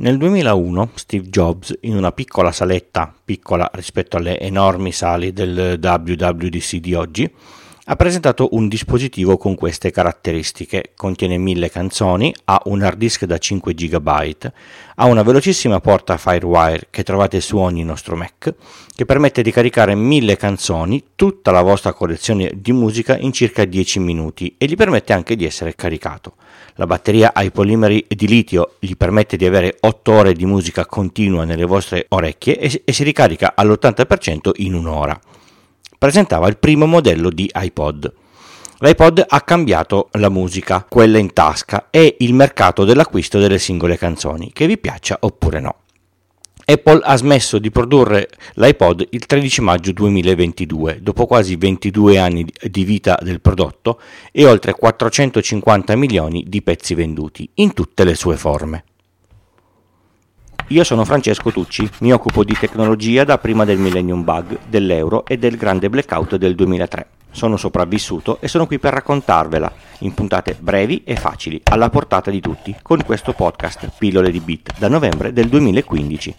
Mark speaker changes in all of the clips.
Speaker 1: Nel 2001 Steve Jobs, in una piccola saletta, piccola rispetto alle enormi sali del WWDC di oggi, ha presentato un dispositivo con queste caratteristiche. Contiene 1000 canzoni, ha un hard disk da 5 GB, ha una velocissima porta Firewire che trovate su ogni nostro Mac, che permette di caricare 1000 canzoni, tutta la vostra collezione di musica in circa 10 minuti e gli permette anche di essere caricato. La batteria ai polimeri di litio gli permette di avere 8 ore di musica continua nelle vostre orecchie e si ricarica all'80% in un'ora. Presentava il primo modello di iPod. L'iPod ha cambiato la musica, quella in tasca, e il mercato dell'acquisto delle singole canzoni, che vi piaccia oppure no. Apple ha smesso di produrre l'iPod il 13 maggio 2022, dopo quasi 22 anni di vita del prodotto e oltre 450 milioni di pezzi venduti, in tutte le sue forme. Io sono Francesco Tucci, mi occupo di tecnologia da prima del Millennium Bug, dell'euro e del grande blackout del 2003. Sono sopravvissuto e sono qui per raccontarvela, in puntate brevi e facili, alla portata di tutti, con questo podcast Pillole di Bit da novembre del 2015.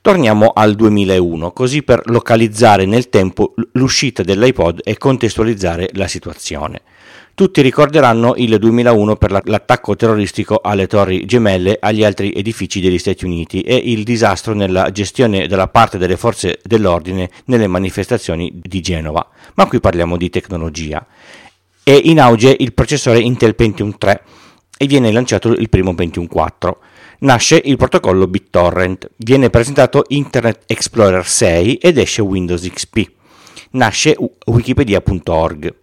Speaker 1: Torniamo al 2001, così per localizzare nel tempo l'uscita dell'iPod e contestualizzare la situazione. Tutti ricorderanno il 2001 per l'attacco terroristico alle torri gemelle agli altri edifici degli Stati Uniti e il disastro nella gestione della parte delle forze dell'ordine nelle manifestazioni di Genova. Ma qui parliamo di tecnologia. È in auge il processore Intel Pentium 3 e viene lanciato il primo Pentium 4 nasce il protocollo BitTorrent, viene presentato Internet Explorer 6 ed esce Windows XP. Nasce wikipedia.org.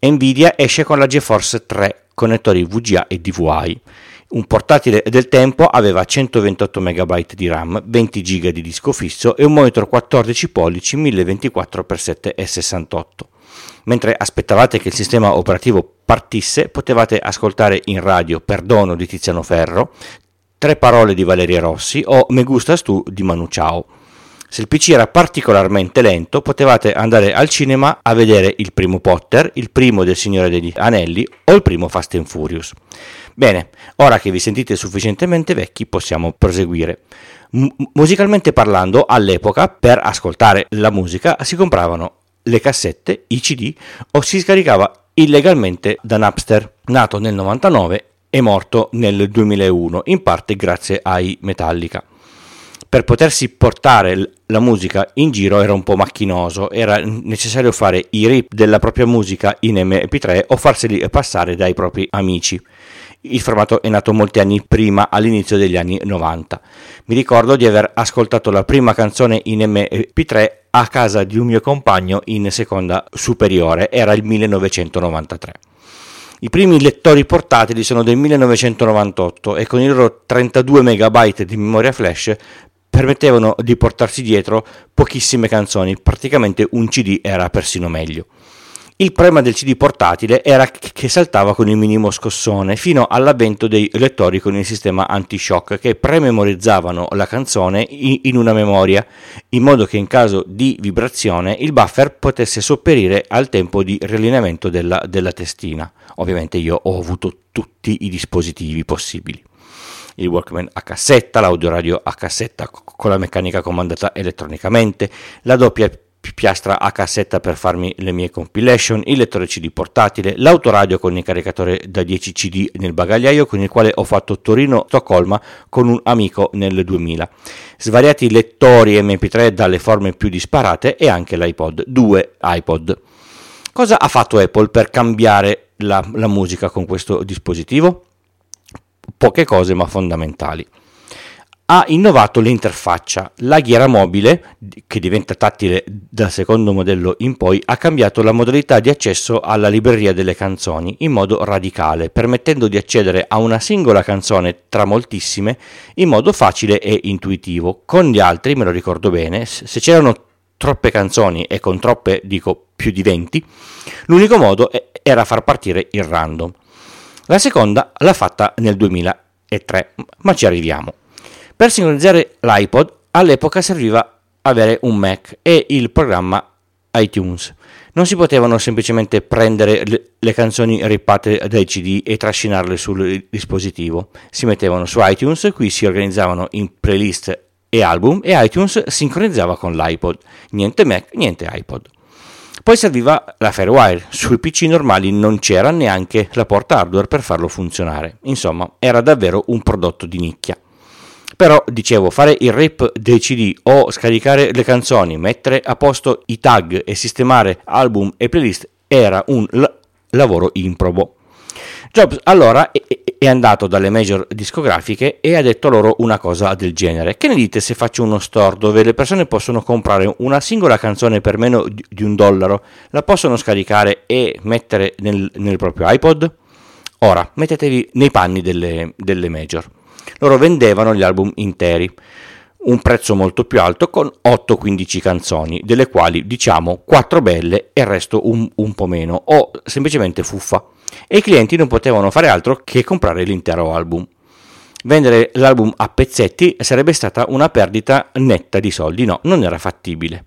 Speaker 1: Nvidia esce con la GeForce 3, connettori VGA e DVI. Un portatile del tempo aveva 128 MB di RAM, 20 GB di disco fisso e un monitor 14 pollici 1024x7 e 68. Mentre aspettavate che il sistema operativo partisse, potevate ascoltare in radio Perdono di Tiziano Ferro, Tre parole di Valeria Rossi o Me gustas tu di Manu Ciao. Se il PC era particolarmente lento, potevate andare al cinema a vedere il primo Potter, il primo del Signore degli Anelli o il primo Fast and Furious. Bene, ora che vi sentite sufficientemente vecchi, possiamo proseguire. M- musicalmente parlando, all'epoca, per ascoltare la musica si compravano le cassette, i CD o si scaricava illegalmente da Napster, nato nel 99 è morto nel 2001, in parte grazie ai Metallica. Per potersi portare la musica in giro era un po' macchinoso, era necessario fare i rip della propria musica in MP3 o farseli passare dai propri amici. Il formato è nato molti anni prima, all'inizio degli anni 90. Mi ricordo di aver ascoltato la prima canzone in MP3 a casa di un mio compagno in seconda superiore, era il 1993. I primi lettori portatili sono del 1998 e con i loro 32 MB di memoria flash permettevano di portarsi dietro pochissime canzoni, praticamente un CD era persino meglio. Il problema del CD portatile era che saltava con il minimo scossone fino all'avvento dei lettori con il sistema anti-shock che prememorizzavano la canzone in una memoria in modo che in caso di vibrazione il buffer potesse sopperire al tempo di riallineamento della, della testina. Ovviamente io ho avuto tutti i dispositivi possibili il Walkman a cassetta, l'audioradio a cassetta con la meccanica comandata elettronicamente, la doppia piastra a cassetta per farmi le mie compilation, il lettore CD portatile, l'autoradio con il caricatore da 10 CD nel bagagliaio con il quale ho fatto Torino-Stoccolma con un amico nel 2000, svariati lettori MP3 dalle forme più disparate e anche l'iPod, due iPod. Cosa ha fatto Apple per cambiare la, la musica con questo dispositivo? Poche cose ma fondamentali ha innovato l'interfaccia. La ghiera mobile, che diventa tattile dal secondo modello in poi, ha cambiato la modalità di accesso alla libreria delle canzoni in modo radicale, permettendo di accedere a una singola canzone tra moltissime in modo facile e intuitivo. Con gli altri, me lo ricordo bene, se c'erano troppe canzoni e con troppe dico più di 20, l'unico modo era far partire il random. La seconda l'ha fatta nel 2003, ma ci arriviamo. Per sincronizzare l'iPod all'epoca serviva avere un Mac e il programma iTunes. Non si potevano semplicemente prendere le, canzoni rippate dai CD e trascinarle sul dispositivo. Si mettevano su iTunes, qui si organizzavano in playlist e album e iTunes sincronizzava con l'iPod. Niente Mac, niente iPod. Poi serviva la Firewire, sui PC normali non c'era neanche la porta hardware per farlo funzionare. Insomma, era davvero un prodotto di nicchia. Però, dicevo, fare il rip dei CD o scaricare le canzoni, mettere a posto i tag e sistemare album e playlist era un l- lavoro improbo. Jobs allora è andato dalle major discografiche e ha detto loro una cosa del genere. Che ne dite se faccio uno store dove le persone possono comprare una singola canzone per meno di un dollaro, la possono scaricare e mettere nel, nel proprio iPod? Ora, mettetevi nei panni delle, delle major loro vendevano gli album interi, un prezzo molto più alto con 8-15 canzoni, delle quali diciamo 4 belle e il resto un, un po' meno, o semplicemente fuffa. E i clienti non potevano fare altro che comprare l'intero album. Vendere l'album a pezzetti sarebbe stata una perdita netta di soldi, no, non era fattibile.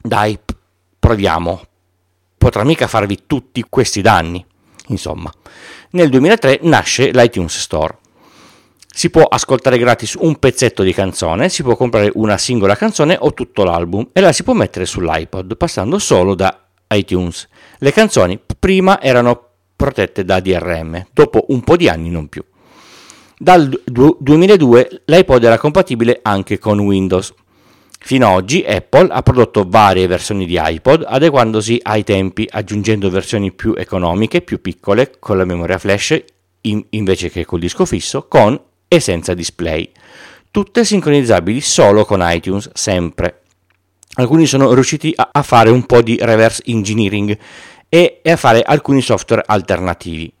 Speaker 1: Dai, proviamo. Potrà mica farvi tutti questi danni. Insomma, nel 2003 nasce l'iTunes Store si può ascoltare gratis un pezzetto di canzone, si può comprare una singola canzone o tutto l'album e la si può mettere sull'iPod passando solo da iTunes. Le canzoni prima erano protette da DRM, dopo un po' di anni non più. Dal 2002 l'iPod era compatibile anche con Windows. Fino ad oggi Apple ha prodotto varie versioni di iPod adeguandosi ai tempi, aggiungendo versioni più economiche, più piccole, con la memoria flash in, invece che col disco fisso, con e senza display, tutte sincronizzabili solo con iTunes, sempre. Alcuni sono riusciti a fare un po' di reverse engineering e a fare alcuni software alternativi.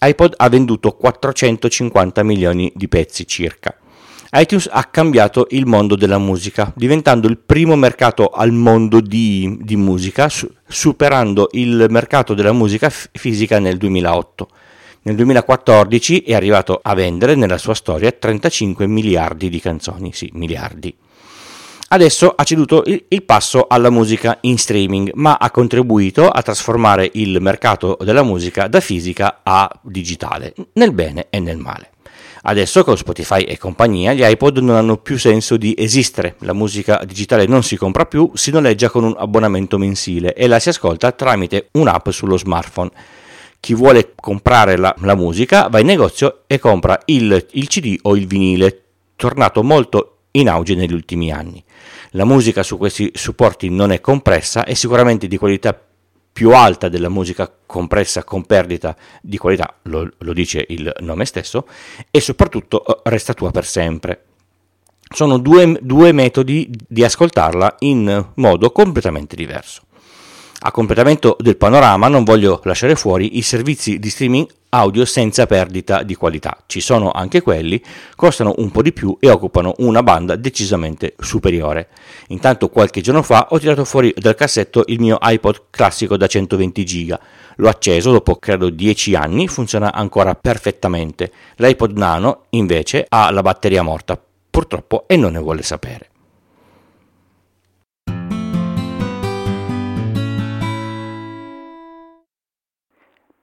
Speaker 1: iPod ha venduto 450 milioni di pezzi circa. iTunes ha cambiato il mondo della musica, diventando il primo mercato al mondo di, di musica, superando il mercato della musica f- fisica nel 2008. Nel 2014 è arrivato a vendere nella sua storia 35 miliardi di canzoni, sì, miliardi. Adesso ha ceduto il passo alla musica in streaming, ma ha contribuito a trasformare il mercato della musica da fisica a digitale, nel bene e nel male. Adesso con Spotify e compagnia gli iPod non hanno più senso di esistere, la musica digitale non si compra più, si noleggia con un abbonamento mensile e la si ascolta tramite un'app sullo smartphone. Chi vuole comprare la, la, musica va in negozio e compra il, il CD o il vinile, tornato molto in auge negli ultimi anni. La musica su questi supporti non è compressa, è sicuramente di qualità più alta della musica compressa con perdita di qualità, lo, lo dice il nome stesso, e soprattutto eh, resta tua per sempre. Sono due, due metodi di ascoltarla in modo completamente diverso. A completamento del panorama non voglio lasciare fuori i servizi di streaming audio senza perdita di qualità. Ci sono anche quelli, costano un po' di più e occupano una banda decisamente superiore. Intanto qualche giorno fa ho tirato fuori dal cassetto il mio iPod classico da 120 giga. L'ho acceso dopo credo 10 anni, funziona ancora perfettamente. L'iPod Nano invece ha la batteria morta, purtroppo, e non ne vuole sapere.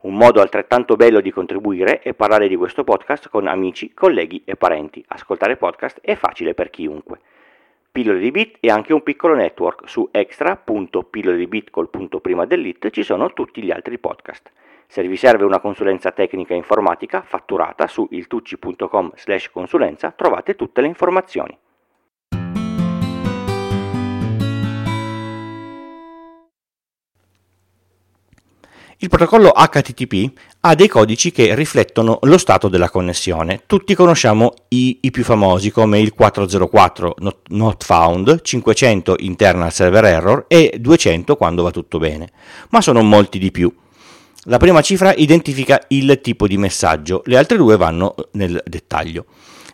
Speaker 1: Un modo altrettanto bello di contribuire è parlare di questo podcast con amici, colleghi e parenti. Ascoltare podcast è facile per chiunque. Pillole di Bit è anche un piccolo network. Su extra.pillole di Bit col punto prima dell'it ci sono tutti gli altri podcast. Se vi serve una consulenza tecnica informatica fatturata su iltucci.com slash consulenza trovate tutte le informazioni. Il protocollo HTTP ha dei codici che riflettono lo stato della connessione. Tutti conosciamo i, i più famosi come il 404 not, not, found, 500 internal server error e 200 quando va tutto bene, ma sono molti di più. La prima cifra identifica il tipo di messaggio, le altre due vanno nel dettaglio.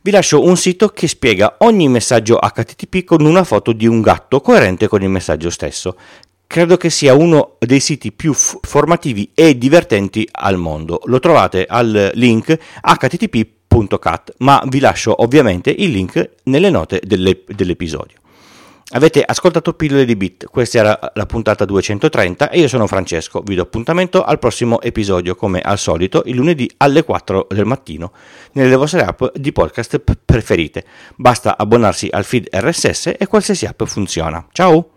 Speaker 1: Vi lascio un sito che spiega ogni messaggio HTTP con una foto di un gatto coerente con il messaggio stesso. Credo che sia uno dei siti più f- formativi e divertenti al mondo. Lo trovate al link http.cat, ma vi lascio ovviamente il link nelle note delle, dell'episodio. Avete ascoltato Pillole di Bit, questa era la puntata 230 e io sono Francesco. Vi do appuntamento al prossimo episodio come al solito il lunedì alle 4 del mattino nelle vostre app di podcast preferite. Basta abbonarsi al feed RSS e qualsiasi app funziona. Ciao!